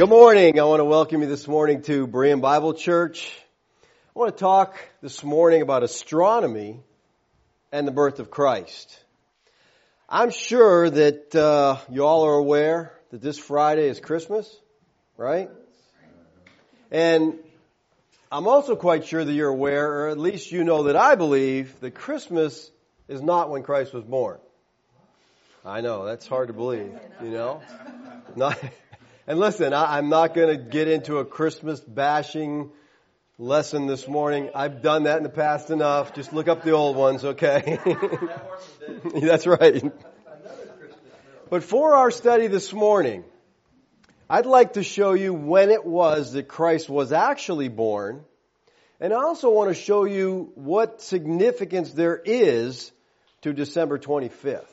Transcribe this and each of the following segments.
Good morning. I want to welcome you this morning to Berean Bible Church. I want to talk this morning about astronomy and the birth of Christ. I'm sure that uh, you all are aware that this Friday is Christmas, right? And I'm also quite sure that you're aware, or at least you know that I believe, that Christmas is not when Christ was born. I know, that's hard to believe, you know? Not, and listen, I, I'm not going to get into a Christmas bashing lesson this morning. I've done that in the past enough. Just look up the old ones, okay? That's right. But for our study this morning, I'd like to show you when it was that Christ was actually born. And I also want to show you what significance there is to December 25th.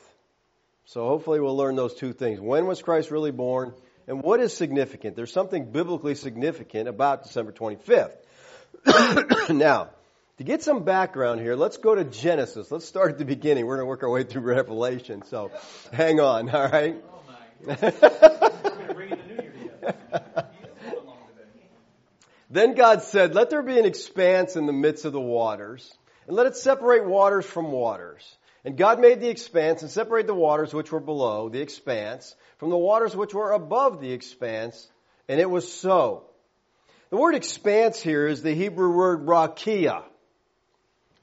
So hopefully we'll learn those two things. When was Christ really born? And what is significant? There's something biblically significant about December 25th. now, to get some background here, let's go to Genesis. Let's start at the beginning. We're going to work our way through Revelation. So hang on, all right? then God said, Let there be an expanse in the midst of the waters, and let it separate waters from waters. And God made the expanse and separated the waters which were below the expanse from the waters which were above the expanse, and it was so. The word expanse here is the Hebrew word rakia.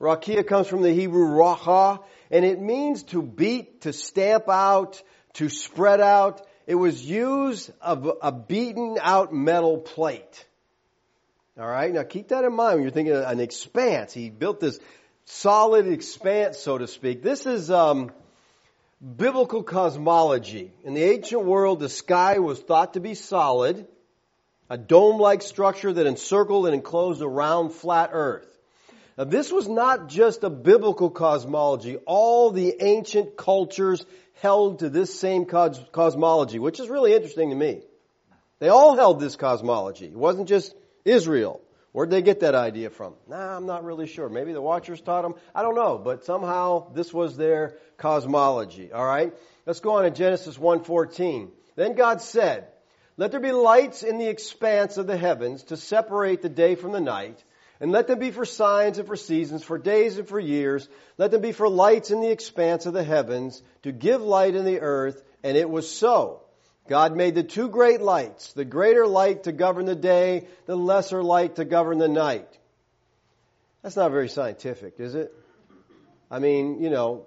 Rakia comes from the Hebrew racha, and it means to beat, to stamp out, to spread out. It was used of a beaten out metal plate. Alright, now keep that in mind when you're thinking of an expanse. He built this solid expanse, so to speak. This is, um, biblical cosmology. In the ancient world, the sky was thought to be solid, a dome-like structure that encircled and enclosed a round, flat earth. Now, this was not just a biblical cosmology. All the ancient cultures held to this same cos- cosmology, which is really interesting to me. They all held this cosmology. It wasn't just Israel. Where'd they get that idea from? Nah, I'm not really sure. Maybe the Watchers taught them. I don't know, but somehow this was their cosmology. All right, let's go on to Genesis 1:14. Then God said, "Let there be lights in the expanse of the heavens to separate the day from the night." And let them be for signs and for seasons, for days and for years. Let them be for lights in the expanse of the heavens, to give light in the earth. And it was so. God made the two great lights, the greater light to govern the day, the lesser light to govern the night. That's not very scientific, is it? I mean, you know,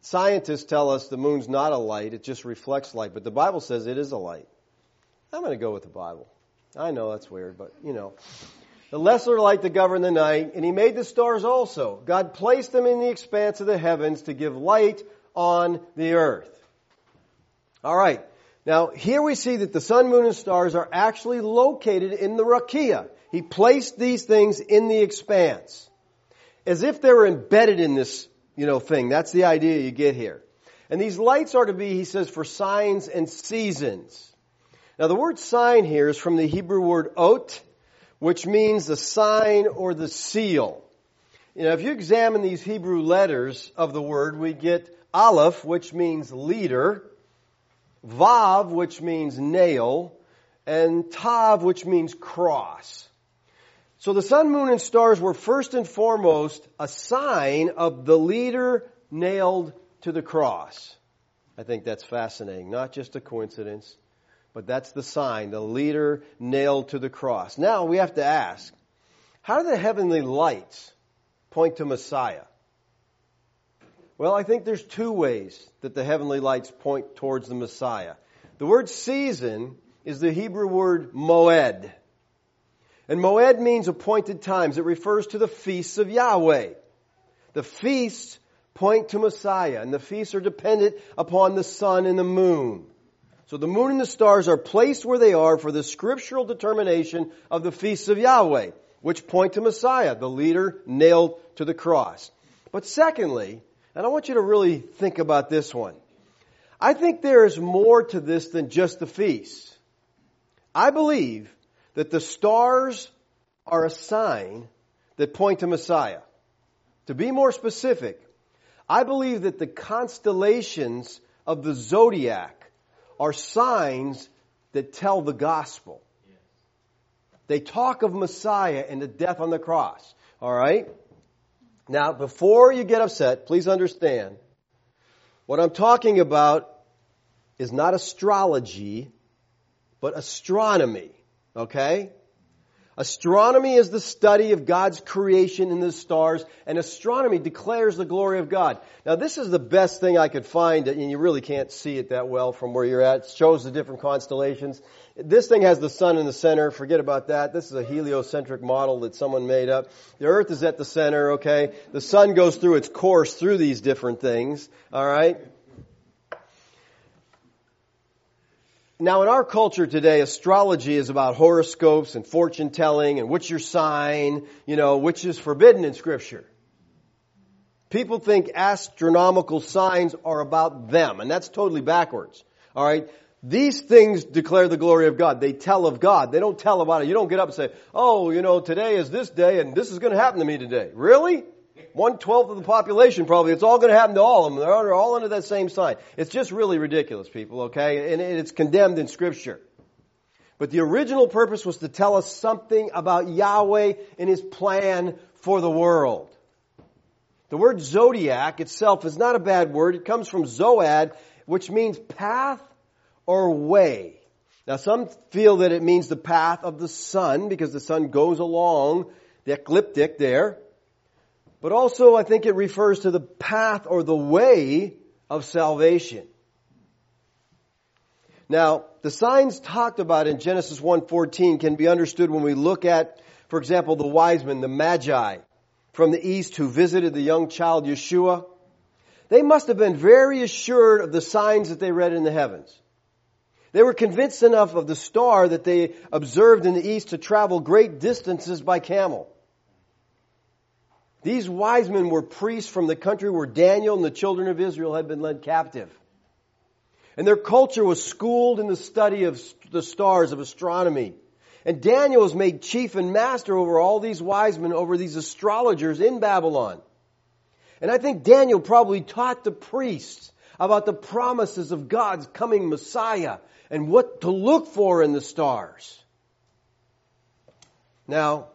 scientists tell us the moon's not a light, it just reflects light, but the Bible says it is a light. I'm going to go with the Bible. I know that's weird, but you know. The lesser light to govern the night, and he made the stars also. God placed them in the expanse of the heavens to give light on the earth. All right. Now, here we see that the sun, moon, and stars are actually located in the rakia. He placed these things in the expanse. As if they were embedded in this, you know, thing. That's the idea you get here. And these lights are to be, he says, for signs and seasons. Now the word sign here is from the Hebrew word ot, which means the sign or the seal. You know, if you examine these Hebrew letters of the word, we get aleph, which means leader, Vav, which means nail, and Tav, which means cross. So the sun, moon, and stars were first and foremost a sign of the leader nailed to the cross. I think that's fascinating. Not just a coincidence, but that's the sign, the leader nailed to the cross. Now we have to ask, how do the heavenly lights point to Messiah? Well, I think there's two ways that the heavenly lights point towards the Messiah. The word season is the Hebrew word moed. And moed means appointed times. It refers to the feasts of Yahweh. The feasts point to Messiah, and the feasts are dependent upon the sun and the moon. So the moon and the stars are placed where they are for the scriptural determination of the feasts of Yahweh, which point to Messiah, the leader nailed to the cross. But secondly, and I want you to really think about this one. I think there is more to this than just the feast. I believe that the stars are a sign that point to Messiah. To be more specific, I believe that the constellations of the zodiac are signs that tell the gospel. They talk of Messiah and the death on the cross. All right? Now, before you get upset, please understand what I'm talking about is not astrology, but astronomy. Okay? Astronomy is the study of God's creation in the stars, and astronomy declares the glory of God. Now, this is the best thing I could find, and you really can't see it that well from where you're at. It shows the different constellations. This thing has the sun in the center. Forget about that. This is a heliocentric model that someone made up. The earth is at the center, okay? The sun goes through its course through these different things, alright? Now, in our culture today, astrology is about horoscopes and fortune telling and what's your sign, you know, which is forbidden in Scripture. People think astronomical signs are about them, and that's totally backwards. Alright? These things declare the glory of God. They tell of God. They don't tell about it. You don't get up and say, oh, you know, today is this day and this is going to happen to me today. Really? One twelfth of the population probably. It's all going to happen to all of them. They're all under that same sign. It's just really ridiculous, people, okay? And it's condemned in scripture. But the original purpose was to tell us something about Yahweh and His plan for the world. The word zodiac itself is not a bad word. It comes from zoad, which means path or way. Now some feel that it means the path of the sun because the sun goes along the ecliptic there. But also I think it refers to the path or the way of salvation. Now, the signs talked about in Genesis 1:14 can be understood when we look at, for example, the wise men, the magi from the east who visited the young child Yeshua. They must have been very assured of the signs that they read in the heavens. They were convinced enough of the star that they observed in the east to travel great distances by camel. These wise men were priests from the country where Daniel and the children of Israel had been led captive. And their culture was schooled in the study of the stars of astronomy. And Daniel was made chief and master over all these wise men, over these astrologers in Babylon. And I think Daniel probably taught the priests about the promises of God's coming Messiah and what to look for in the stars. Now,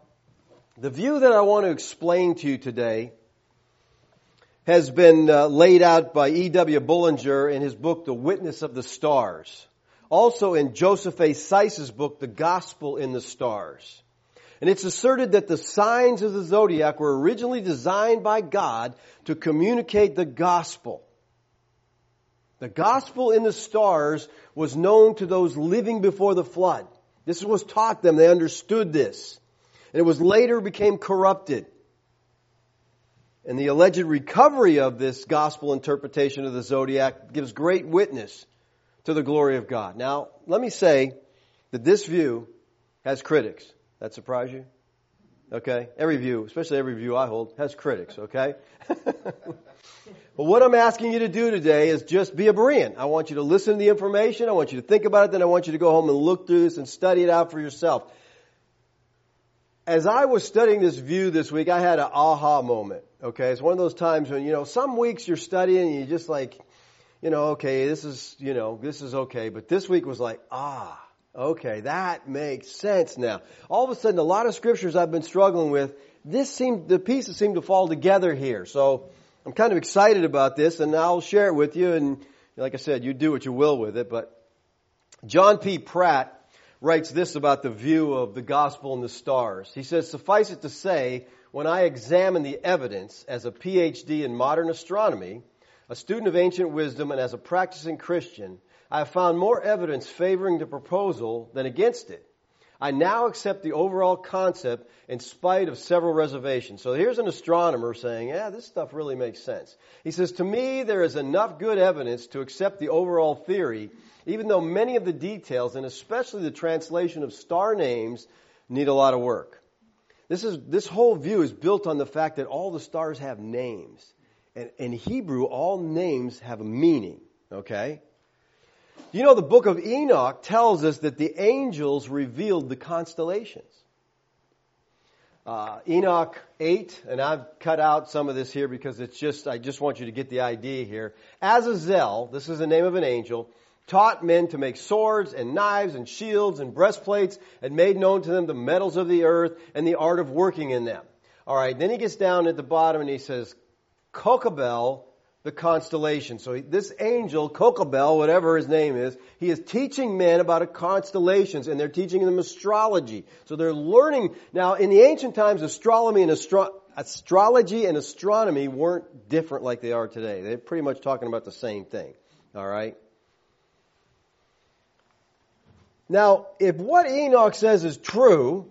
the view that I want to explain to you today has been uh, laid out by E.W. Bullinger in his book, The Witness of the Stars. Also in Joseph A. Seiss's book, The Gospel in the Stars. And it's asserted that the signs of the zodiac were originally designed by God to communicate the gospel. The gospel in the stars was known to those living before the flood. This was taught them. They understood this. And it was later became corrupted. And the alleged recovery of this gospel interpretation of the zodiac gives great witness to the glory of God. Now, let me say that this view has critics. That surprise you? Okay? Every view, especially every view I hold, has critics, okay? but what I'm asking you to do today is just be a Berean. I want you to listen to the information, I want you to think about it, then I want you to go home and look through this and study it out for yourself as I was studying this view this week, I had an aha moment. Okay, it's one of those times when you know some weeks you're studying and you just like, you know, okay, this is you know this is okay, but this week was like, ah, okay, that makes sense now. All of a sudden, a lot of scriptures I've been struggling with, this seemed the pieces seem to fall together here. So I'm kind of excited about this, and I'll share it with you. And like I said, you do what you will with it. But John P. Pratt writes this about the view of the gospel and the stars. He says, Suffice it to say, when I examine the evidence as a PhD in modern astronomy, a student of ancient wisdom, and as a practicing Christian, I have found more evidence favoring the proposal than against it. I now accept the overall concept in spite of several reservations. So here's an astronomer saying, yeah, this stuff really makes sense. He says, to me, there is enough good evidence to accept the overall theory even though many of the details, and especially the translation of star names, need a lot of work. This, is, this whole view is built on the fact that all the stars have names. And in Hebrew, all names have a meaning, okay? You know, the book of Enoch tells us that the angels revealed the constellations. Uh, Enoch 8, and I've cut out some of this here because it's just, I just want you to get the idea here. Azazel, this is the name of an angel, taught men to make swords and knives and shields and breastplates and made known to them the metals of the earth and the art of working in them. All right, then he gets down at the bottom and he says, Kokabel, the constellation. So this angel, Kokabel, whatever his name is, he is teaching men about constellations and they're teaching them astrology. So they're learning. Now, in the ancient times, astronomy and astro- astrology and astronomy weren't different like they are today. They're pretty much talking about the same thing. All right? Now, if what Enoch says is true,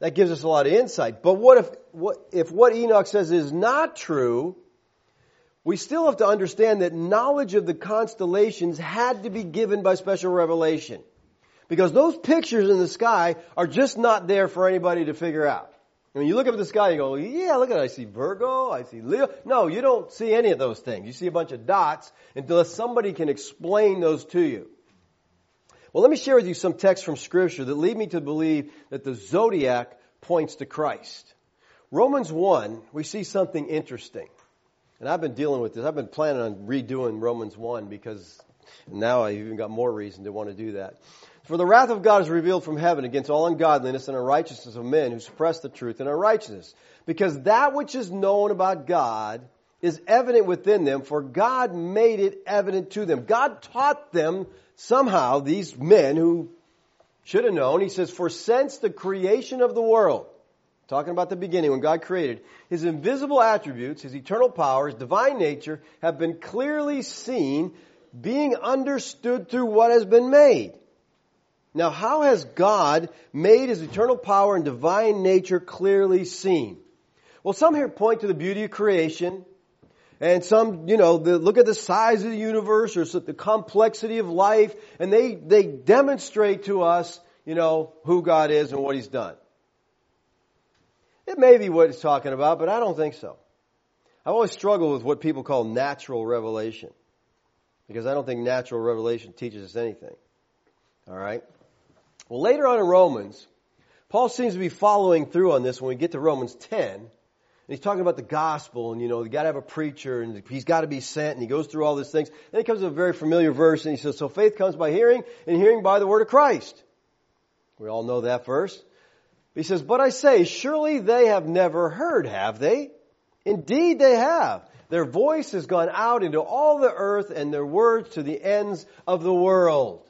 that gives us a lot of insight. But what if what, if what Enoch says is not true? We still have to understand that knowledge of the constellations had to be given by special revelation. Because those pictures in the sky are just not there for anybody to figure out. When you look up at the sky, you go, yeah, look at it. I see Virgo. I see Leo. No, you don't see any of those things. You see a bunch of dots until somebody can explain those to you. Well, let me share with you some texts from Scripture that lead me to believe that the zodiac points to Christ. Romans 1, we see something interesting. And I've been dealing with this. I've been planning on redoing Romans 1 because now I've even got more reason to want to do that. For the wrath of God is revealed from heaven against all ungodliness and unrighteousness of men who suppress the truth and unrighteousness. Because that which is known about God is evident within them, for God made it evident to them. God taught them somehow these men who should have known, he says, for since the creation of the world, talking about the beginning when God created, his invisible attributes, his eternal power, his divine nature have been clearly seen, being understood through what has been made. Now, how has God made his eternal power and divine nature clearly seen? Well, some here point to the beauty of creation, and some, you know, look at the size of the universe or the complexity of life, and they, they demonstrate to us, you know, who God is and what He's done. It may be what it's talking about, but I don't think so. I've always struggle with what people call natural revelation. Because I don't think natural revelation teaches us anything. Alright? Well, later on in Romans, Paul seems to be following through on this when we get to Romans 10, and he's talking about the gospel, and you know, you gotta have a preacher, and he's gotta be sent, and he goes through all these things. Then he comes to a very familiar verse, and he says, so faith comes by hearing, and hearing by the word of Christ. We all know that verse. He says, but I say, surely they have never heard, have they? Indeed they have. Their voice has gone out into all the earth, and their words to the ends of the world.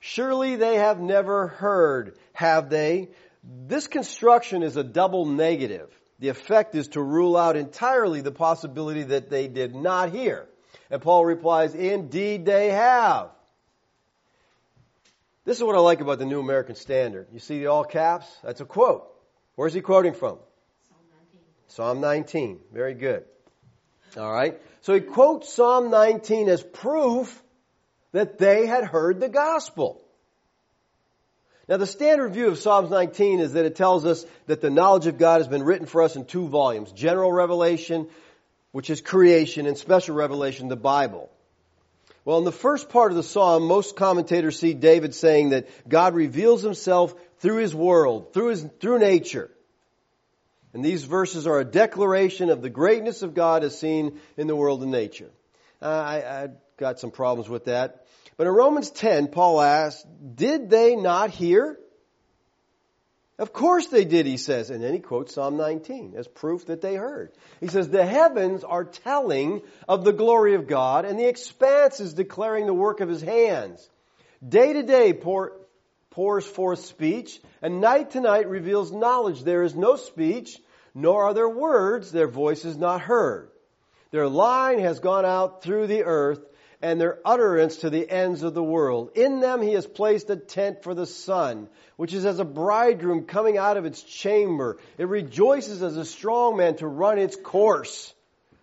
Surely they have never heard, have they? This construction is a double negative. The effect is to rule out entirely the possibility that they did not hear. And Paul replies, indeed they have. This is what I like about the New American Standard. You see the all caps? That's a quote. Where's he quoting from? Psalm 19. Psalm 19. Very good. All right. So he quotes Psalm 19 as proof that they had heard the gospel. Now the standard view of Psalms 19 is that it tells us that the knowledge of God has been written for us in two volumes. General revelation, which is creation, and special revelation, the Bible. Well, in the first part of the psalm, most commentators see David saying that God reveals himself through his world, through his, through nature. And these verses are a declaration of the greatness of God as seen in the world and nature. Uh, I, I got some problems with that. But in Romans 10, Paul asks, did they not hear? Of course they did, he says. And then he quotes Psalm 19 as proof that they heard. He says, the heavens are telling of the glory of God and the expanse is declaring the work of his hands. Day to day pour, pours forth speech and night to night reveals knowledge. There is no speech, nor are there words. Their voice is not heard. Their line has gone out through the earth and their utterance to the ends of the world. In them he has placed a tent for the sun, which is as a bridegroom coming out of its chamber. It rejoices as a strong man to run its course.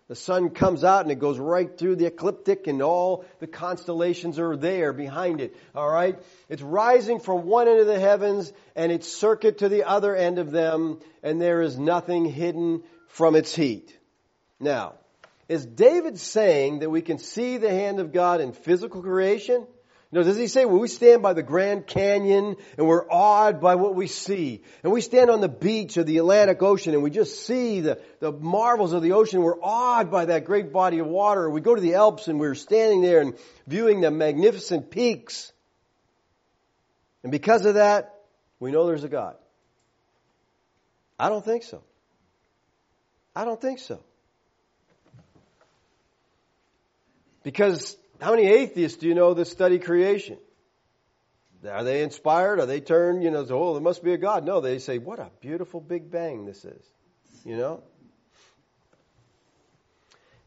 The sun comes out and it goes right through the ecliptic and all the constellations are there behind it. Alright? It's rising from one end of the heavens and its circuit to the other end of them and there is nothing hidden from its heat. Now, is David saying that we can see the hand of God in physical creation? Know, does he say, well, we stand by the Grand Canyon and we're awed by what we see. And we stand on the beach of the Atlantic Ocean and we just see the, the marvels of the ocean. We're awed by that great body of water. We go to the Alps and we're standing there and viewing the magnificent peaks. And because of that, we know there's a God. I don't think so. I don't think so. Because how many atheists do you know that study creation? Are they inspired? Are they turned, you know, oh, there must be a God? No, they say, what a beautiful Big Bang this is. You know?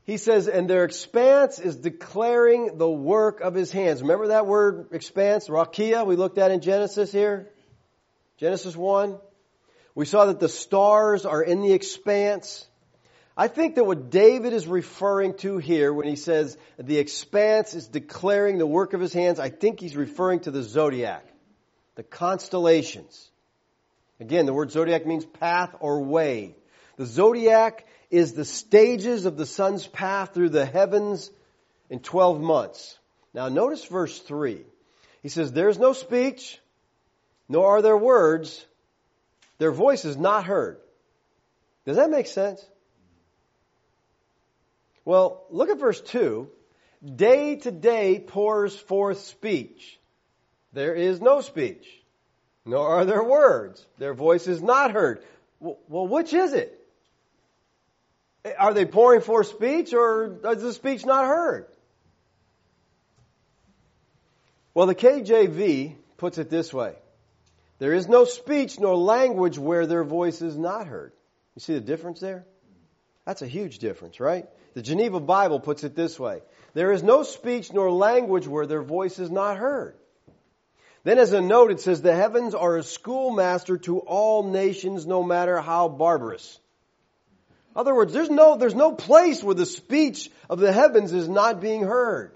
He says, and their expanse is declaring the work of his hands. Remember that word expanse, rakia, we looked at in Genesis here? Genesis 1. We saw that the stars are in the expanse. I think that what David is referring to here when he says the expanse is declaring the work of his hands, I think he's referring to the zodiac, the constellations. Again, the word zodiac means path or way. The zodiac is the stages of the sun's path through the heavens in 12 months. Now notice verse 3. He says, There's no speech, nor are there words, their voice is not heard. Does that make sense? Well, look at verse 2. Day to day pours forth speech. There is no speech, nor are there words. Their voice is not heard. Well, which is it? Are they pouring forth speech or is the speech not heard? Well, the KJV puts it this way. There is no speech nor language where their voice is not heard. You see the difference there? That's a huge difference, right? The Geneva Bible puts it this way. There is no speech nor language where their voice is not heard. Then as a note, it says, the heavens are a schoolmaster to all nations, no matter how barbarous. In other words, there's no, there's no place where the speech of the heavens is not being heard.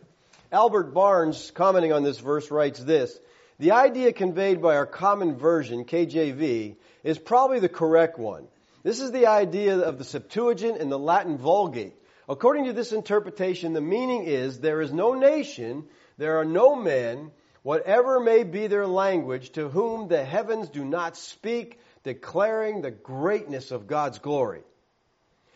Albert Barnes, commenting on this verse, writes this, the idea conveyed by our common version, KJV, is probably the correct one. This is the idea of the Septuagint and the Latin Vulgate. According to this interpretation, the meaning is there is no nation, there are no men, whatever may be their language, to whom the heavens do not speak, declaring the greatness of God's glory.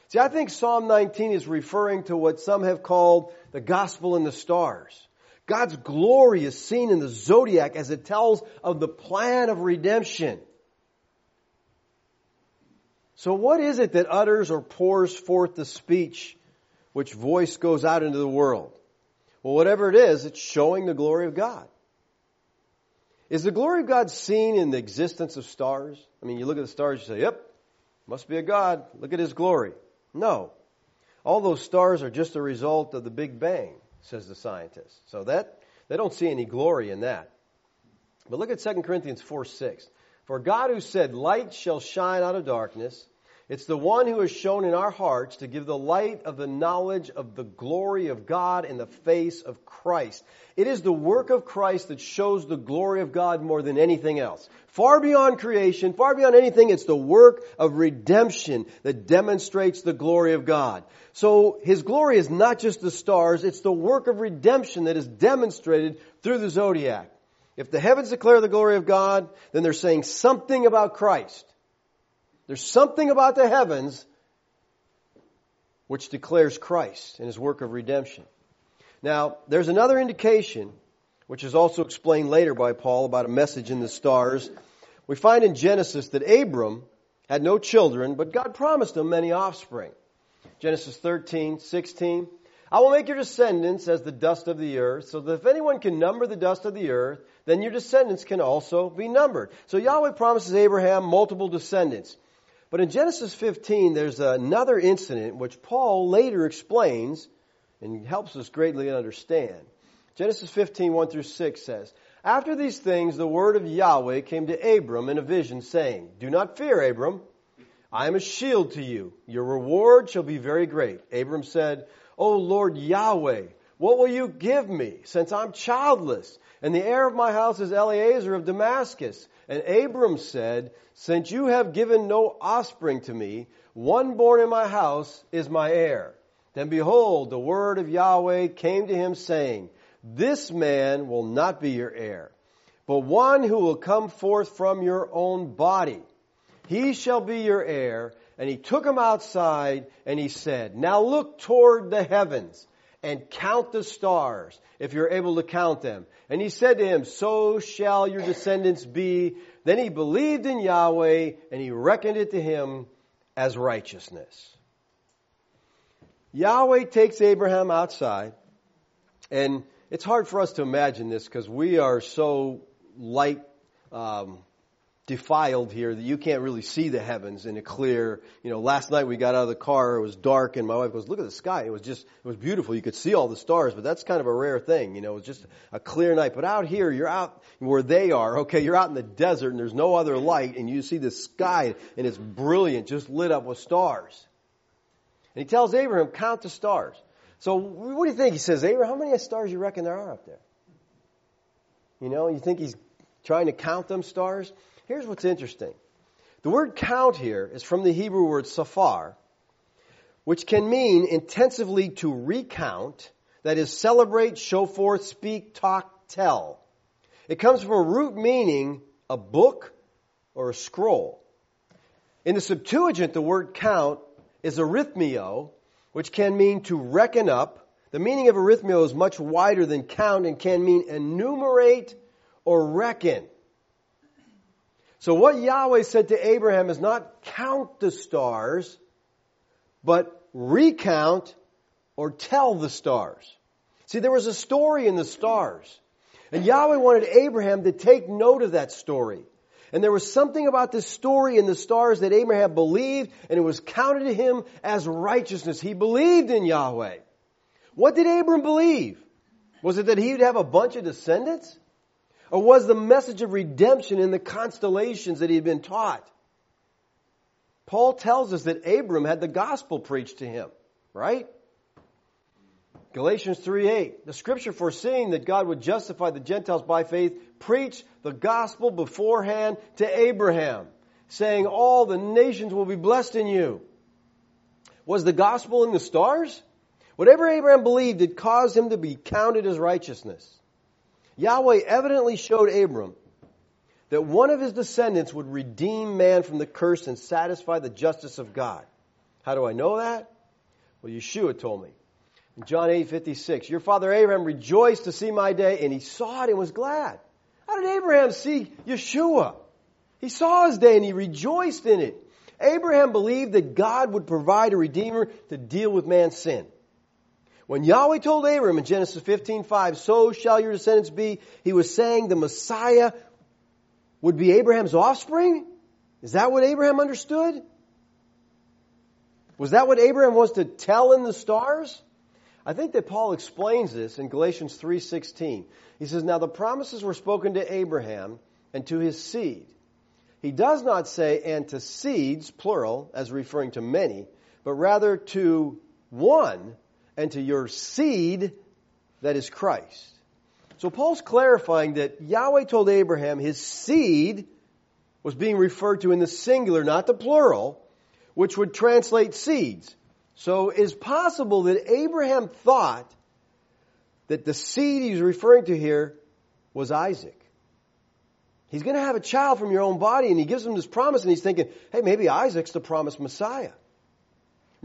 See, I think Psalm 19 is referring to what some have called the gospel in the stars. God's glory is seen in the zodiac as it tells of the plan of redemption. So what is it that utters or pours forth the speech which voice goes out into the world? Well, whatever it is, it's showing the glory of God. Is the glory of God seen in the existence of stars? I mean, you look at the stars, you say, yep, must be a God. Look at his glory. No. All those stars are just a result of the Big Bang, says the scientist. So that, they don't see any glory in that. But look at 2 Corinthians 4 6. For God who said, Light shall shine out of darkness, it's the one who has shown in our hearts to give the light of the knowledge of the glory of God in the face of Christ. It is the work of Christ that shows the glory of God more than anything else. Far beyond creation, far beyond anything, it's the work of redemption that demonstrates the glory of God. So His glory is not just the stars, it's the work of redemption that is demonstrated through the zodiac. If the heavens declare the glory of God, then they're saying something about Christ. There's something about the heavens which declares Christ and his work of redemption. Now, there's another indication, which is also explained later by Paul about a message in the stars. We find in Genesis that Abram had no children, but God promised him many offspring. Genesis 13, 16. I will make your descendants as the dust of the earth, so that if anyone can number the dust of the earth, then your descendants can also be numbered. So Yahweh promises Abraham multiple descendants. But in Genesis 15, there's another incident which Paul later explains and helps us greatly understand. Genesis 15, 1 through 6 says, After these things, the word of Yahweh came to Abram in a vision, saying, Do not fear, Abram. I am a shield to you. Your reward shall be very great. Abram said, O Lord Yahweh, what will you give me, since I'm childless, and the heir of my house is Eleazar of Damascus? And Abram said, Since you have given no offspring to me, one born in my house is my heir. Then behold, the word of Yahweh came to him saying, this man will not be your heir, but one who will come forth from your own body. He shall be your heir. And he took him outside and he said, Now look toward the heavens and count the stars, if you're able to count them. And he said to him, So shall your descendants be. Then he believed in Yahweh and he reckoned it to him as righteousness. Yahweh takes Abraham outside, and it's hard for us to imagine this because we are so light um, defiled here that you can't really see the heavens in a clear, you know, last night we got out of the car, it was dark and my wife goes, look at the sky. It was just, it was beautiful. You could see all the stars, but that's kind of a rare thing, you know, it was just a clear night. But out here, you're out where they are, okay, you're out in the desert and there's no other light and you see the sky and it's brilliant, just lit up with stars. And he tells Abraham, count the stars. So what do you think? He says, Abraham, how many stars you reckon there are up there? You know, you think he's trying to count them stars? Here's what's interesting. The word count here is from the Hebrew word safar, which can mean intensively to recount, that is, celebrate, show forth, speak, talk, tell. It comes from a root meaning a book or a scroll. In the Septuagint, the word count is arithmio, which can mean to reckon up. The meaning of arithmio is much wider than count and can mean enumerate or reckon. So what Yahweh said to Abraham is not count the stars, but recount or tell the stars. See, there was a story in the stars. And Yahweh wanted Abraham to take note of that story. And there was something about this story in the stars that Abraham believed, and it was counted to him as righteousness. He believed in Yahweh. What did Abram believe? Was it that he would have a bunch of descendants? Or was the message of redemption in the constellations that he had been taught? Paul tells us that Abram had the gospel preached to him, right? Galatians 3:8. The scripture foreseeing that God would justify the Gentiles by faith preached the gospel beforehand to Abraham, saying all the nations will be blessed in you. Was the gospel in the stars? Whatever Abraham believed, it caused him to be counted as righteousness. Yahweh evidently showed Abram that one of his descendants would redeem man from the curse and satisfy the justice of God. How do I know that? Well, Yeshua told me. In John 8, 56, your father Abraham rejoiced to see my day, and he saw it and was glad. How did Abraham see Yeshua? He saw his day and he rejoiced in it. Abraham believed that God would provide a redeemer to deal with man's sin. When Yahweh told Abram in Genesis 15:5, "So shall your descendants be," he was saying the Messiah would be Abraham's offspring? Is that what Abraham understood? Was that what Abraham wants to tell in the stars? I think that Paul explains this in Galatians 3:16. He says, "Now the promises were spoken to Abraham and to his seed." He does not say and to seeds plural as referring to many, but rather to one and to your seed that is Christ. So Paul's clarifying that Yahweh told Abraham his seed was being referred to in the singular, not the plural, which would translate seeds. So it is possible that Abraham thought that the seed he's referring to here was Isaac. He's going to have a child from your own body, and he gives him this promise, and he's thinking, hey, maybe Isaac's the promised Messiah.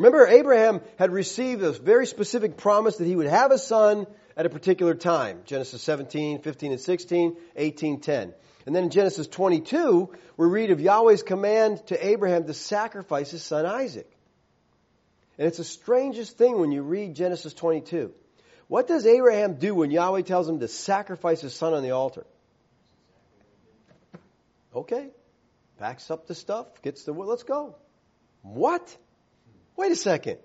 Remember, Abraham had received a very specific promise that he would have a son at a particular time. Genesis 17, 15, and 16, 18, 10. And then in Genesis 22, we read of Yahweh's command to Abraham to sacrifice his son Isaac. And it's the strangest thing when you read Genesis 22. What does Abraham do when Yahweh tells him to sacrifice his son on the altar? Okay. Packs up the stuff, gets the, let's go. What? Wait a second.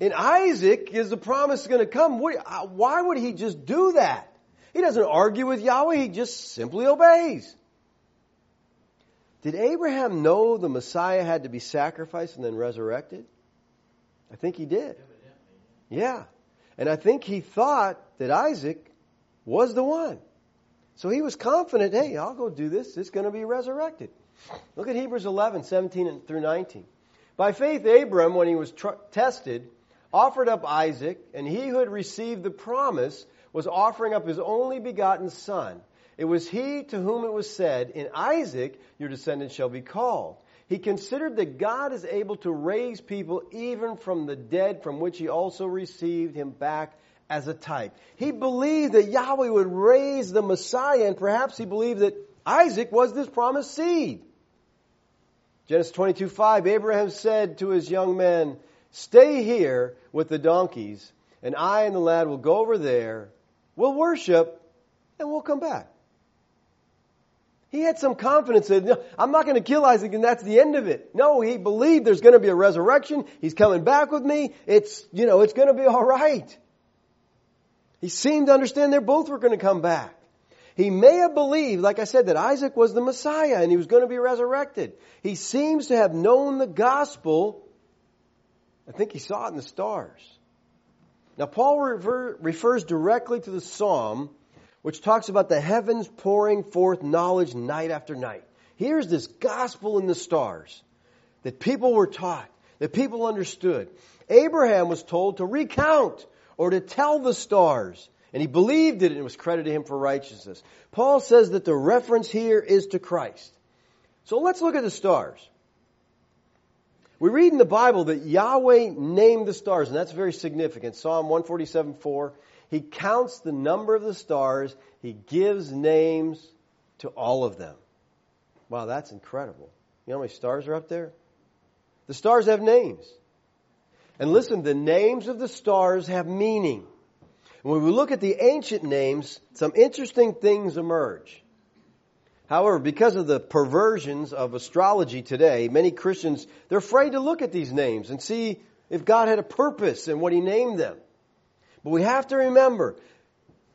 In Isaac is the promise going to come. Uh, why would he just do that? He doesn't argue with Yahweh, he just simply obeys. Did Abraham know the Messiah had to be sacrificed and then resurrected? I think he did. Yeah. And I think he thought that Isaac was the one. So he was confident, hey, I'll go do this. It's going to be resurrected. Look at Hebrews 11, 17 through 19. By faith, Abram, when he was tr- tested, offered up Isaac, and he who had received the promise was offering up his only begotten son. It was he to whom it was said, In Isaac your descendants shall be called. He considered that God is able to raise people even from the dead, from which he also received him back as a type. He believed that Yahweh would raise the Messiah, and perhaps he believed that Isaac was this promised seed. Genesis 22 5, Abraham said to his young men, Stay here with the donkeys, and I and the lad will go over there, we'll worship, and we'll come back. He had some confidence that I'm not going to kill Isaac and that's the end of it. No, he believed there's going to be a resurrection. He's coming back with me. It's, you know, it's going to be all right. He seemed to understand they both were going to come back. He may have believed, like I said, that Isaac was the Messiah and he was going to be resurrected. He seems to have known the gospel. I think he saw it in the stars. Now, Paul refer, refers directly to the psalm which talks about the heavens pouring forth knowledge night after night. Here's this gospel in the stars that people were taught, that people understood. Abraham was told to recount or to tell the stars. And he believed it and it was credited to him for righteousness. Paul says that the reference here is to Christ. So let's look at the stars. We read in the Bible that Yahweh named the stars, and that's very significant. Psalm 147 4. He counts the number of the stars, he gives names to all of them. Wow, that's incredible. You know how many stars are up there? The stars have names. And listen, the names of the stars have meaning. When we look at the ancient names, some interesting things emerge. However, because of the perversions of astrology today, many Christians, they're afraid to look at these names and see if God had a purpose in what He named them. But we have to remember,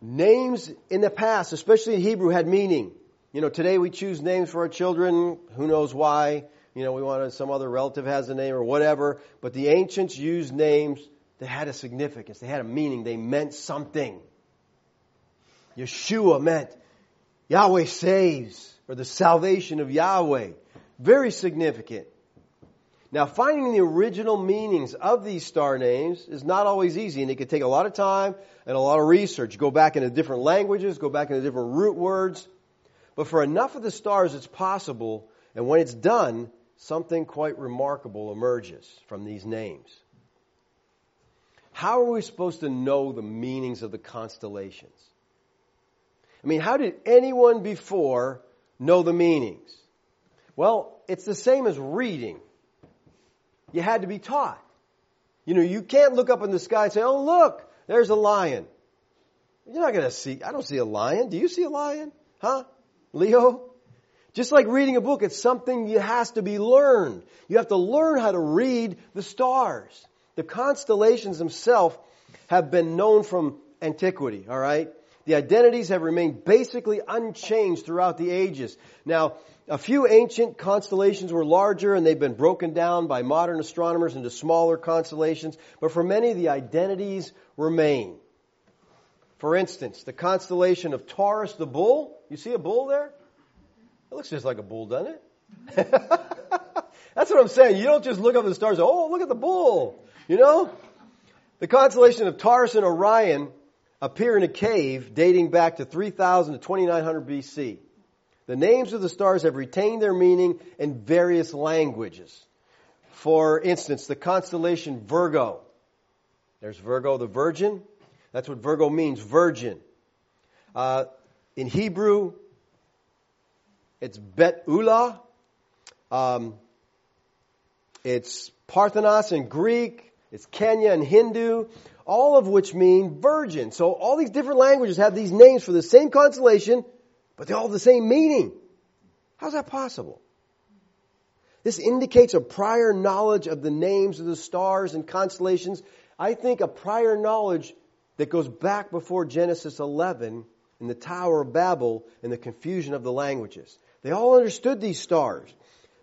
names in the past, especially in Hebrew, had meaning. You know, today we choose names for our children, who knows why. You know, we want some other relative has a name or whatever. But the ancients used names that had a significance. They had a meaning. They meant something. Yeshua meant Yahweh saves or the salvation of Yahweh. Very significant. Now, finding the original meanings of these star names is not always easy, and it can take a lot of time and a lot of research. Go back into different languages, go back into different root words. But for enough of the stars, it's possible, and when it's done, something quite remarkable emerges from these names. How are we supposed to know the meanings of the constellations? I mean, how did anyone before know the meanings? Well, it's the same as reading. You had to be taught. You know, you can't look up in the sky and say, oh, look, there's a lion. You're not going to see, I don't see a lion. Do you see a lion? Huh? Leo? Just like reading a book, it's something that has to be learned. You have to learn how to read the stars. The constellations themselves have been known from antiquity, alright? The identities have remained basically unchanged throughout the ages. Now, a few ancient constellations were larger and they've been broken down by modern astronomers into smaller constellations, but for many the identities remain. For instance, the constellation of Taurus the bull, you see a bull there? It looks just like a bull, doesn't it? That's what I'm saying. You don't just look up at the stars and, oh, look at the bull. You know? The constellation of Taurus and Orion appear in a cave dating back to 3000 to 2900 BC. The names of the stars have retained their meaning in various languages. For instance, the constellation Virgo. There's Virgo the virgin. That's what Virgo means, virgin. Uh, in Hebrew, it's Bethulah. Um, it's Parthenos in Greek. It's Kanya and Hindu. All of which mean virgin. So all these different languages have these names for the same constellation, but they all have the same meaning. How's that possible? This indicates a prior knowledge of the names of the stars and constellations. I think a prior knowledge that goes back before Genesis 11 in the Tower of Babel and the confusion of the languages. They all understood these stars.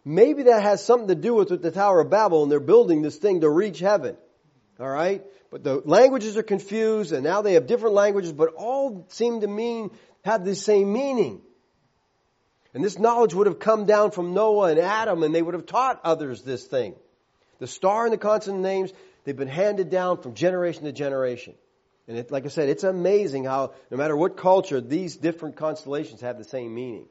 Maybe that has something to do with the Tower of Babel and they're building this thing to reach heaven. Alright? But the languages are confused and now they have different languages, but all seem to mean, have the same meaning. And this knowledge would have come down from Noah and Adam and they would have taught others this thing. The star and the consonant names They've been handed down from generation to generation. And it, like I said, it's amazing how no matter what culture, these different constellations have the same meaning.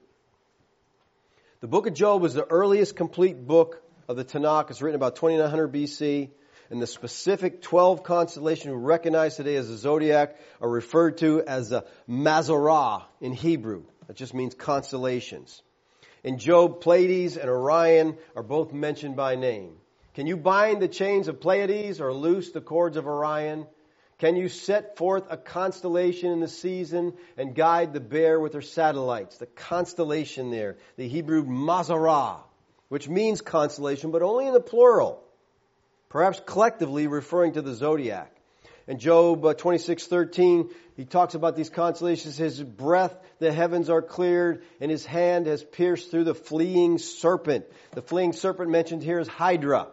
The book of Job is the earliest complete book of the Tanakh. It's written about 2900 BC. And the specific 12 constellations we recognize today as the zodiac are referred to as the Mazzaroth in Hebrew. That just means constellations. In Job, Pleiades and Orion are both mentioned by name. Can you bind the chains of Pleiades or loose the cords of Orion? Can you set forth a constellation in the season and guide the bear with her satellites? The constellation there, the Hebrew Mazzaroth, which means constellation, but only in the plural. Perhaps collectively referring to the zodiac. In Job uh, 26:13, he talks about these constellations. His breath, the heavens are cleared, and his hand has pierced through the fleeing serpent. The fleeing serpent mentioned here is Hydra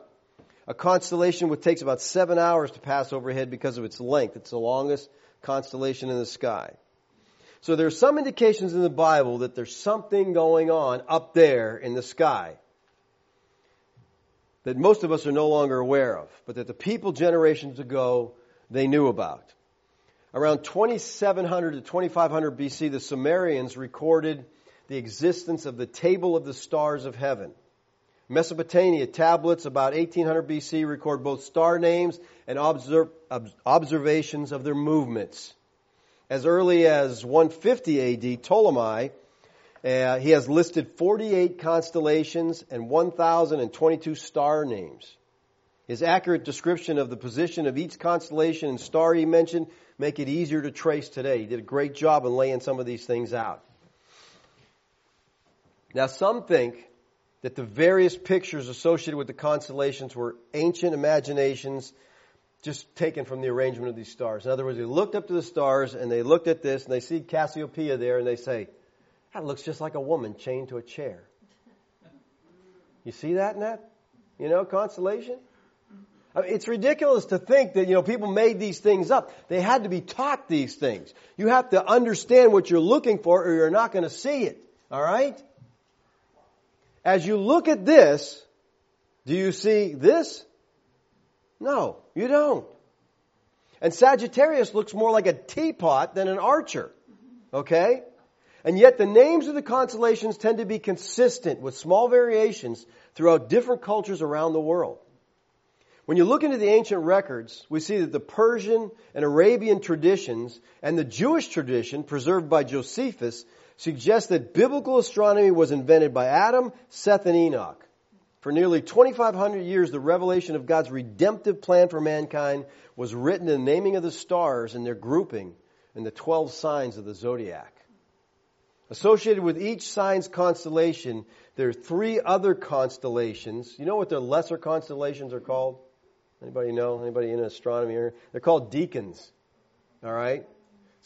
a constellation which takes about seven hours to pass overhead because of its length. It's the longest constellation in the sky. So there are some indications in the Bible that there's something going on up there in the sky that most of us are no longer aware of, but that the people generations ago they knew about. Around 2700 to 2500 BC, the Sumerians recorded the existence of the table of the stars of heaven. Mesopotamia tablets about 1800 BC record both star names and observ- observations of their movements. As early as 150 AD, Ptolemy, uh, he has listed 48 constellations and 1,022 star names. His accurate description of the position of each constellation and star he mentioned make it easier to trace today. He did a great job in laying some of these things out. Now some think that the various pictures associated with the constellations were ancient imaginations just taken from the arrangement of these stars. In other words, they looked up to the stars and they looked at this and they see Cassiopeia there and they say, that looks just like a woman chained to a chair. You see that in that? You know, constellation? I mean, it's ridiculous to think that, you know, people made these things up. They had to be taught these things. You have to understand what you're looking for or you're not going to see it. Alright? As you look at this, do you see this? No, you don't. And Sagittarius looks more like a teapot than an archer. Okay? And yet the names of the constellations tend to be consistent with small variations throughout different cultures around the world. When you look into the ancient records, we see that the Persian and Arabian traditions and the Jewish tradition preserved by Josephus suggests that biblical astronomy was invented by Adam, Seth, and Enoch. For nearly 2,500 years, the revelation of God's redemptive plan for mankind was written in the naming of the stars and their grouping in the 12 signs of the zodiac. Associated with each sign's constellation, there are three other constellations. You know what the lesser constellations are called? Anybody know? Anybody in astronomy? They're called deacons. All right?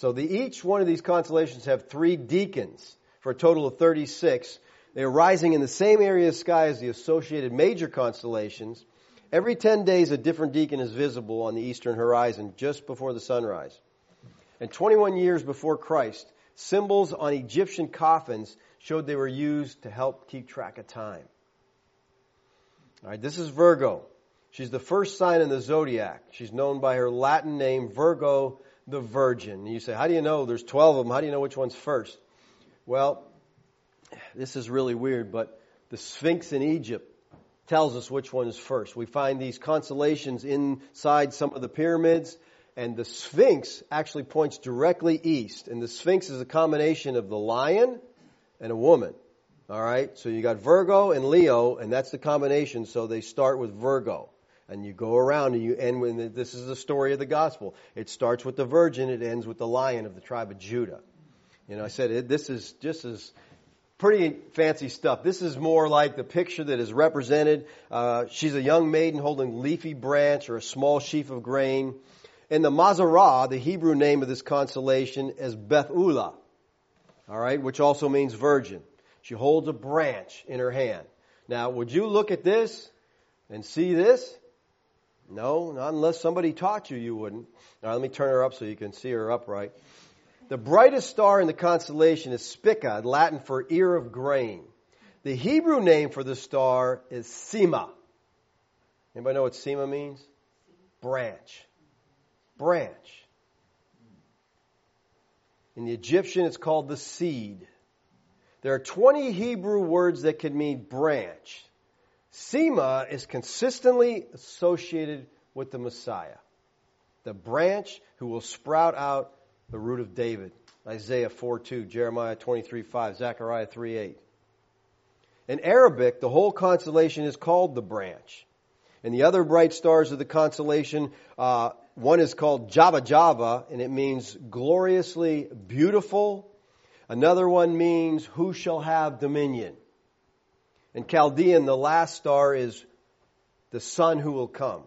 So the, each one of these constellations have three deacons for a total of 36. They are rising in the same area of sky as the associated major constellations. Every 10 days, a different deacon is visible on the eastern horizon just before the sunrise. And 21 years before Christ, symbols on Egyptian coffins showed they were used to help keep track of time. All right, this is Virgo. She's the first sign in the zodiac. She's known by her Latin name, Virgo the virgin. You say, how do you know there's 12 of them? How do you know which one's first? Well, this is really weird, but the Sphinx in Egypt tells us which one is first. We find these constellations inside some of the pyramids, and the Sphinx actually points directly east. And the Sphinx is a combination of the lion and a woman. All right? So you got Virgo and Leo, and that's the combination, so they start with Virgo and you go around and you end with this is the story of the gospel. It starts with the virgin, it ends with the lion of the tribe of Judah. You know, I said this is just as pretty fancy stuff. This is more like the picture that is represented. Uh, she's a young maiden holding leafy branch or a small sheaf of grain. And the Mazzaroth, the Hebrew name of this constellation, is Bethulah. All right, which also means virgin. She holds a branch in her hand. Now, would you look at this and see this? No, not unless somebody taught you, you wouldn't. Now let me turn her up so you can see her upright. The brightest star in the constellation is Spica, Latin for ear of grain. The Hebrew name for the star is Sema. Anybody know what Sema means? Branch. Branch. In the Egyptian, it's called the seed. There are 20 Hebrew words that can mean branch. Sema is consistently associated with the Messiah, the branch who will sprout out the root of David. Isaiah 4 2, Jeremiah 23 5, Zechariah 3 8. In Arabic, the whole constellation is called the branch. And the other bright stars of the constellation, uh, one is called Java Java, and it means gloriously beautiful. Another one means who shall have dominion. In Chaldean, the last star is the sun who will come.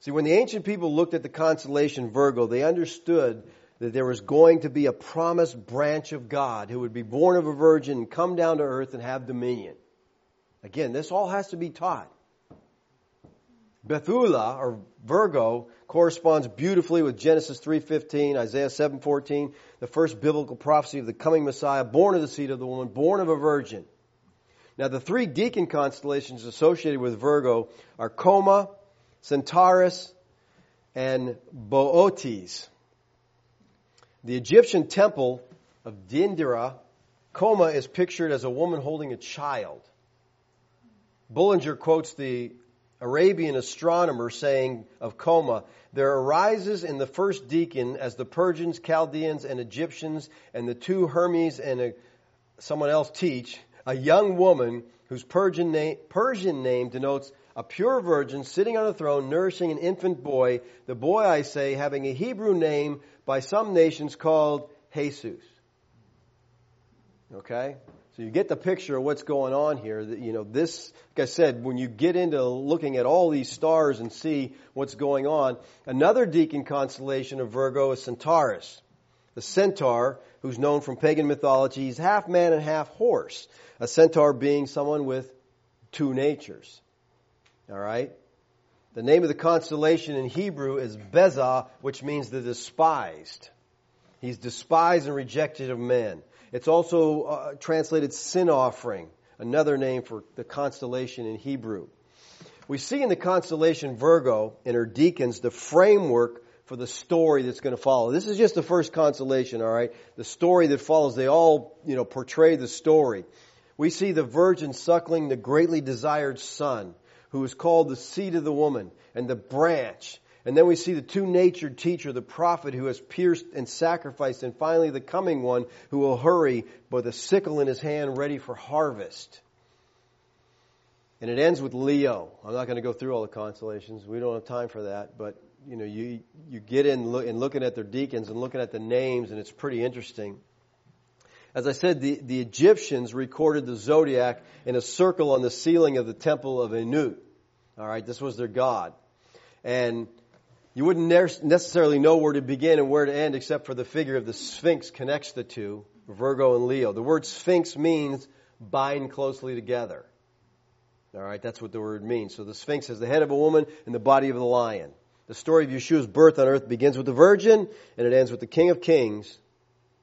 See, when the ancient people looked at the constellation Virgo, they understood that there was going to be a promised branch of God who would be born of a virgin and come down to earth and have dominion. Again, this all has to be taught. Bethulah or Virgo corresponds beautifully with Genesis 3:15, Isaiah 7:14, the first biblical prophecy of the coming Messiah, born of the seed of the woman, born of a virgin. Now the three deacon constellations associated with Virgo are Coma, Centaurus, and Boötes. The Egyptian temple of Dendera, Coma is pictured as a woman holding a child. Bullinger quotes the Arabian astronomer saying of Coma, there arises in the first deacon as the Persians, Chaldeans, and Egyptians, and the two Hermes and a, someone else teach, a young woman whose Persian name, Persian name denotes a pure virgin sitting on a throne nourishing an infant boy, the boy, I say, having a Hebrew name by some nations called Jesus. Okay? So you get the picture of what's going on here. That, you know, this, like I said, when you get into looking at all these stars and see what's going on, another deacon constellation of Virgo is Centaurus. The centaur, who's known from pagan mythology, he's half man and half horse. A centaur being someone with two natures. All right? The name of the constellation in Hebrew is Beza, which means the despised. He's despised and rejected of men. It's also uh, translated sin offering, another name for the constellation in Hebrew. We see in the constellation Virgo and her deacons the framework for the story that's going to follow. This is just the first constellation, all right? The story that follows, they all, you know, portray the story. We see the virgin suckling the greatly desired son, who is called the seed of the woman and the branch and then we see the two natured teacher, the prophet who has pierced and sacrificed, and finally the coming one who will hurry with a sickle in his hand ready for harvest. And it ends with Leo. I'm not going to go through all the constellations. We don't have time for that. But, you know, you, you get in look, and looking at their deacons and looking at the names, and it's pretty interesting. As I said, the, the Egyptians recorded the zodiac in a circle on the ceiling of the temple of Anu. All right, this was their god. And you wouldn't necessarily know where to begin and where to end except for the figure of the Sphinx connects the two, Virgo and Leo. The word Sphinx means bind closely together. All right, that's what the word means. So the Sphinx is the head of a woman and the body of the lion. The story of Yeshua's birth on earth begins with the virgin and it ends with the King of Kings,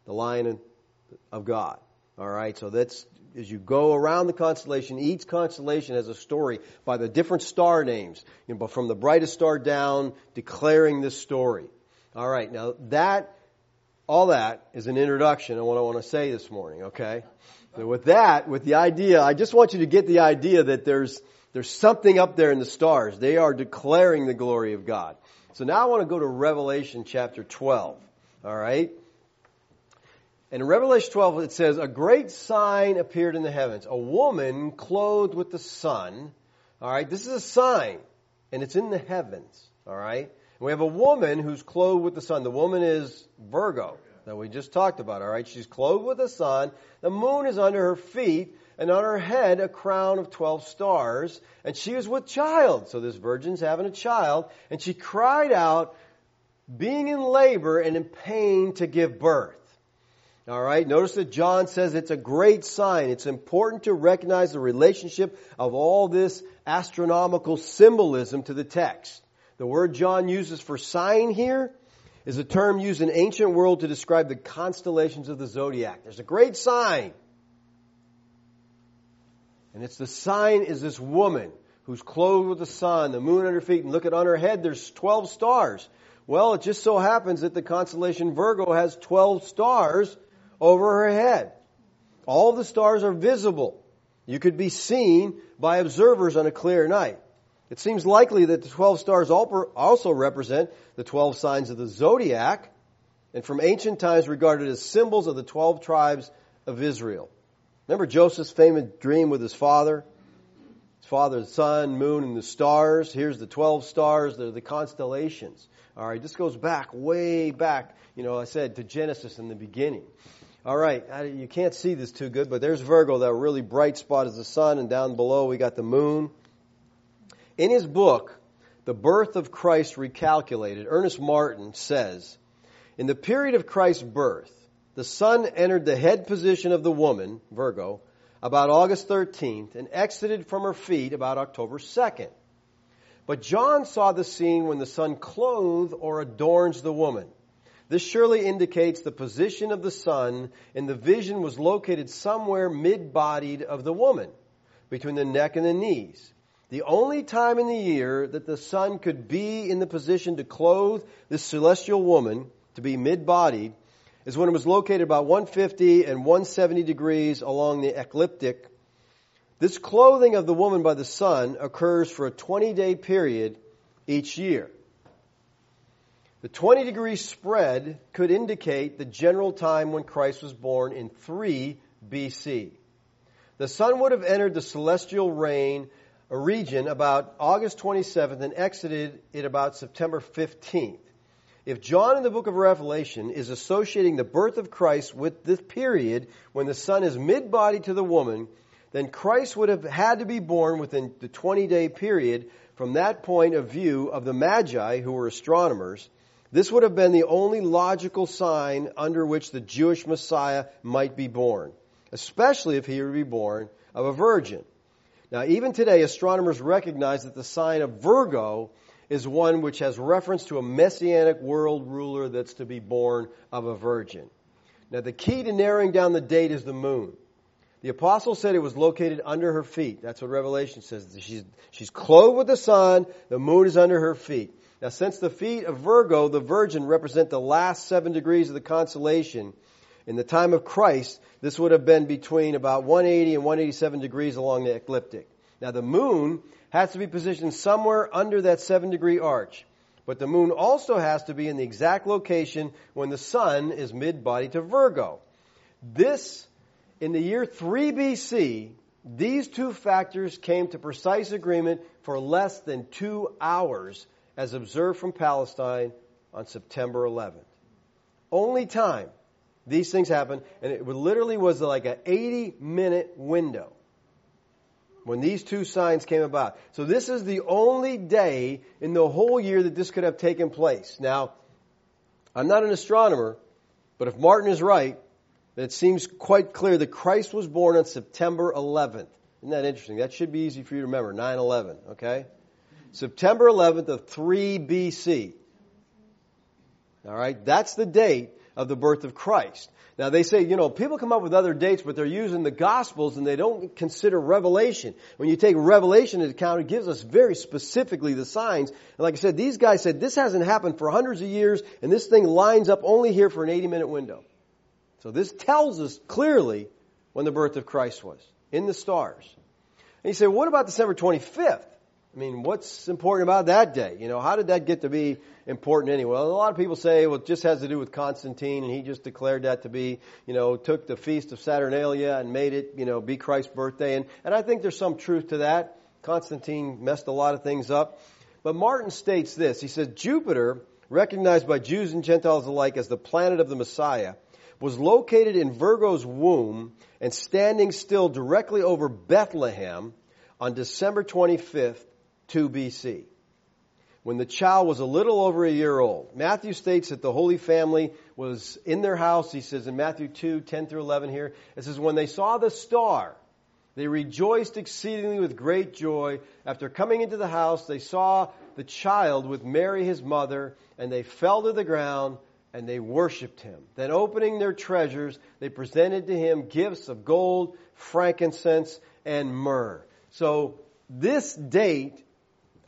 the lion of God. All right, so that's as you go around the constellation, each constellation has a story by the different star names, you know, but from the brightest star down, declaring this story. All right, now that, all that is an introduction on what I want to say this morning, okay? So with that, with the idea, I just want you to get the idea that there's, there's something up there in the stars. They are declaring the glory of God. So now I want to go to Revelation chapter 12. All right? And in Revelation 12, it says, A great sign appeared in the heavens. A woman clothed with the sun. All right, this is a sign, and it's in the heavens. All right? And we have a woman who's clothed with the sun. The woman is Virgo, that we just talked about. All right, she's clothed with the sun. The moon is under her feet, and on her head a crown of 12 stars. And she is with child. So this virgin's having a child. And she cried out, being in labor and in pain to give birth. All right. Notice that John says it's a great sign. It's important to recognize the relationship of all this astronomical symbolism to the text. The word John uses for sign here is a term used in ancient world to describe the constellations of the zodiac. There's a great sign. And it's the sign is this woman who's clothed with the sun, the moon under her feet, and look at on her head, there's 12 stars. Well, it just so happens that the constellation Virgo has 12 stars over her head. All the stars are visible. You could be seen by observers on a clear night. It seems likely that the 12 stars also represent the 12 signs of the zodiac, and from ancient times regarded as symbols of the 12 tribes of Israel. Remember Joseph's famous dream with his father? His father, the sun, moon, and the stars. Here's the 12 stars. They're the constellations. All right, this goes back, way back, you know, I said to Genesis in the beginning. All right, you can't see this too good, but there's Virgo. That really bright spot is the sun, and down below we got the moon. In his book, The Birth of Christ Recalculated, Ernest Martin says, In the period of Christ's birth, the sun entered the head position of the woman, Virgo, about August 13th and exited from her feet about October 2nd. But John saw the scene when the sun clothes or adorns the woman. This surely indicates the position of the sun, and the vision was located somewhere mid bodied of the woman, between the neck and the knees. The only time in the year that the sun could be in the position to clothe this celestial woman, to be mid-bodied, is when it was located about 150 and 170 degrees along the ecliptic. This clothing of the woman by the sun occurs for a 20 day period each year. The 20 degree spread could indicate the general time when Christ was born in 3 BC. The sun would have entered the celestial reign a region about August 27th and exited it about September 15th. If John in the book of Revelation is associating the birth of Christ with this period when the sun is mid body to the woman, then Christ would have had to be born within the 20 day period from that point of view of the Magi, who were astronomers. This would have been the only logical sign under which the Jewish Messiah might be born, especially if he were to be born of a virgin. Now, even today, astronomers recognize that the sign of Virgo is one which has reference to a messianic world ruler that's to be born of a virgin. Now, the key to narrowing down the date is the moon. The apostle said it was located under her feet. That's what Revelation says. She's, she's clothed with the sun, the moon is under her feet. Now, since the feet of Virgo, the virgin, represent the last seven degrees of the constellation, in the time of Christ, this would have been between about 180 and 187 degrees along the ecliptic. Now the moon has to be positioned somewhere under that seven degree arch. But the moon also has to be in the exact location when the sun is mid body to Virgo. This, in the year 3 BC, these two factors came to precise agreement for less than two hours as observed from Palestine on September 11th. Only time these things happened, and it literally was like an 80 minute window when these two signs came about. So this is the only day in the whole year that this could have taken place. Now, I'm not an astronomer, but if Martin is right, it seems quite clear that Christ was born on September 11th. Isn't that interesting? That should be easy for you to remember. 9-11, okay? September 11th of 3 BC. Alright, that's the date of the birth of Christ. Now they say, you know, people come up with other dates, but they're using the Gospels and they don't consider Revelation. When you take Revelation into account, it gives us very specifically the signs. And like I said, these guys said this hasn't happened for hundreds of years and this thing lines up only here for an 80 minute window. So this tells us clearly when the birth of Christ was in the stars. And you say, what about December 25th? I mean, what's important about that day? You know, how did that get to be important anyway? Well, a lot of people say, well, it just has to do with Constantine, and he just declared that to be, you know, took the feast of Saturnalia and made it, you know, be Christ's birthday. And, and I think there's some truth to that. Constantine messed a lot of things up. But Martin states this. He says, Jupiter, recognized by Jews and Gentiles alike as the planet of the Messiah, was located in Virgo's womb and standing still directly over Bethlehem on December 25th, 2 BC, when the child was a little over a year old. Matthew states that the Holy Family was in their house. He says in Matthew 2, 10 through 11 here, it says, When they saw the star, they rejoiced exceedingly with great joy. After coming into the house, they saw the child with Mary his mother, and they fell to the ground and they worshiped him. Then opening their treasures, they presented to him gifts of gold, frankincense, and myrrh. So this date,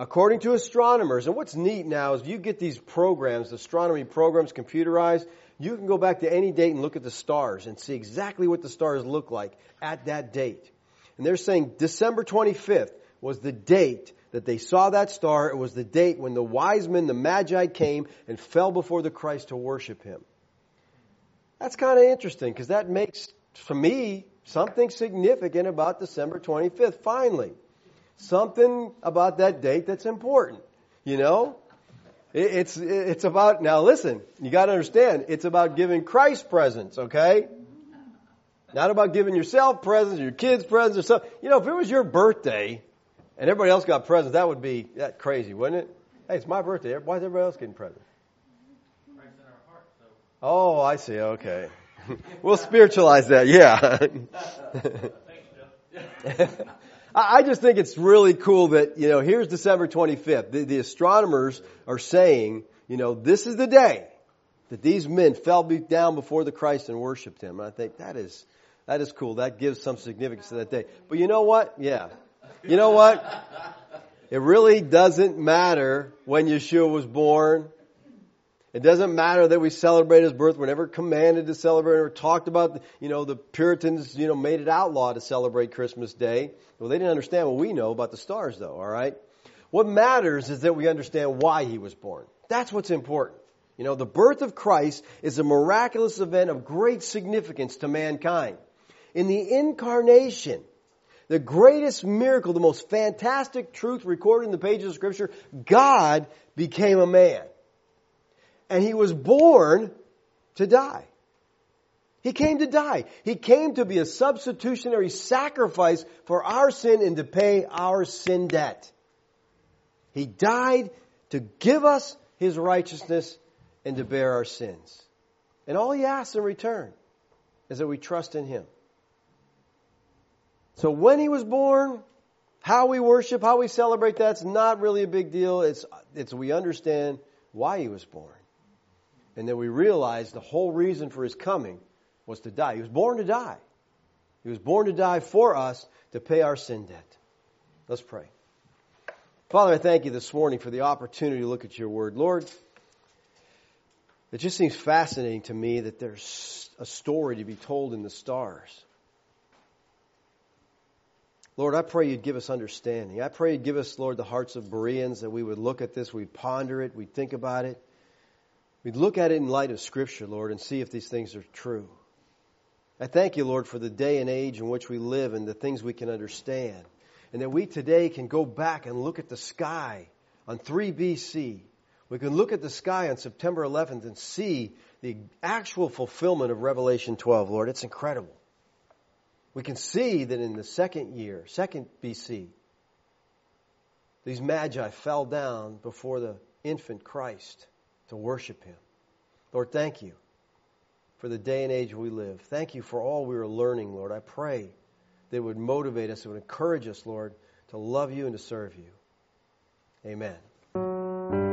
according to astronomers, and what's neat now is you get these programs, astronomy programs computerized, you can go back to any date and look at the stars and see exactly what the stars look like at that date. And they're saying December 25th was the date that they saw that star. It was the date when the wise men, the magi came and fell before the Christ to worship him. That's kind of interesting because that makes, for me, something significant about December 25th, finally. Something about that date that's important. You know? It's, it's about, now listen, you gotta understand, it's about giving Christ presents, okay? Not about giving yourself presents, or your kids presents, or something. You know, if it was your birthday and everybody else got presents, that would be that crazy, wouldn't it? Hey, it's my birthday. Why is everybody else getting presents? Christ's in our heart, so. Oh, I see. Okay. we'll spiritualize that. Yeah. I just think it's really cool that, you know, here's December 25th. The, the, astronomers are saying, you know, this is the day that these men fell down before the Christ and worshiped him. And I think that is, that is cool. That gives some significance to that day. But you know what? Yeah. You know what? It really doesn't matter when Yeshua was born. It doesn't matter that we celebrate his birth. We're never commanded to celebrate or talked about, you know, the Puritans, you know, made it outlaw to celebrate Christmas Day. Well, they didn't understand what we know about the stars though, alright? What matters is that we understand why he was born. That's what's important. You know, the birth of Christ is a miraculous event of great significance to mankind. In the incarnation, the greatest miracle, the most fantastic truth recorded in the pages of scripture, God became a man and he was born to die. He came to die. He came to be a substitutionary sacrifice for our sin and to pay our sin debt. He died to give us his righteousness and to bear our sins. And all he asks in return is that we trust in him. So when he was born, how we worship, how we celebrate, that's not really a big deal. It's, it's we understand why he was born and then we realize the whole reason for his coming was to die. He was born to die. He was born to die for us to pay our sin debt. Let's pray. Father, I thank you this morning for the opportunity to look at your word. Lord, it just seems fascinating to me that there's a story to be told in the stars. Lord, I pray you'd give us understanding. I pray you'd give us, Lord, the hearts of Bereans, that we would look at this, we'd ponder it, we'd think about it. We'd look at it in light of Scripture, Lord, and see if these things are true. I thank you, Lord, for the day and age in which we live and the things we can understand. And that we today can go back and look at the sky on 3 BC. We can look at the sky on September 11th and see the actual fulfillment of Revelation 12, Lord. It's incredible. We can see that in the second year, second BC, these magi fell down before the infant Christ to worship Him. Lord, thank you for the day and age we live. Thank you for all we are learning, Lord. I pray that it would motivate us, it would encourage us, Lord, to love you and to serve you. Amen.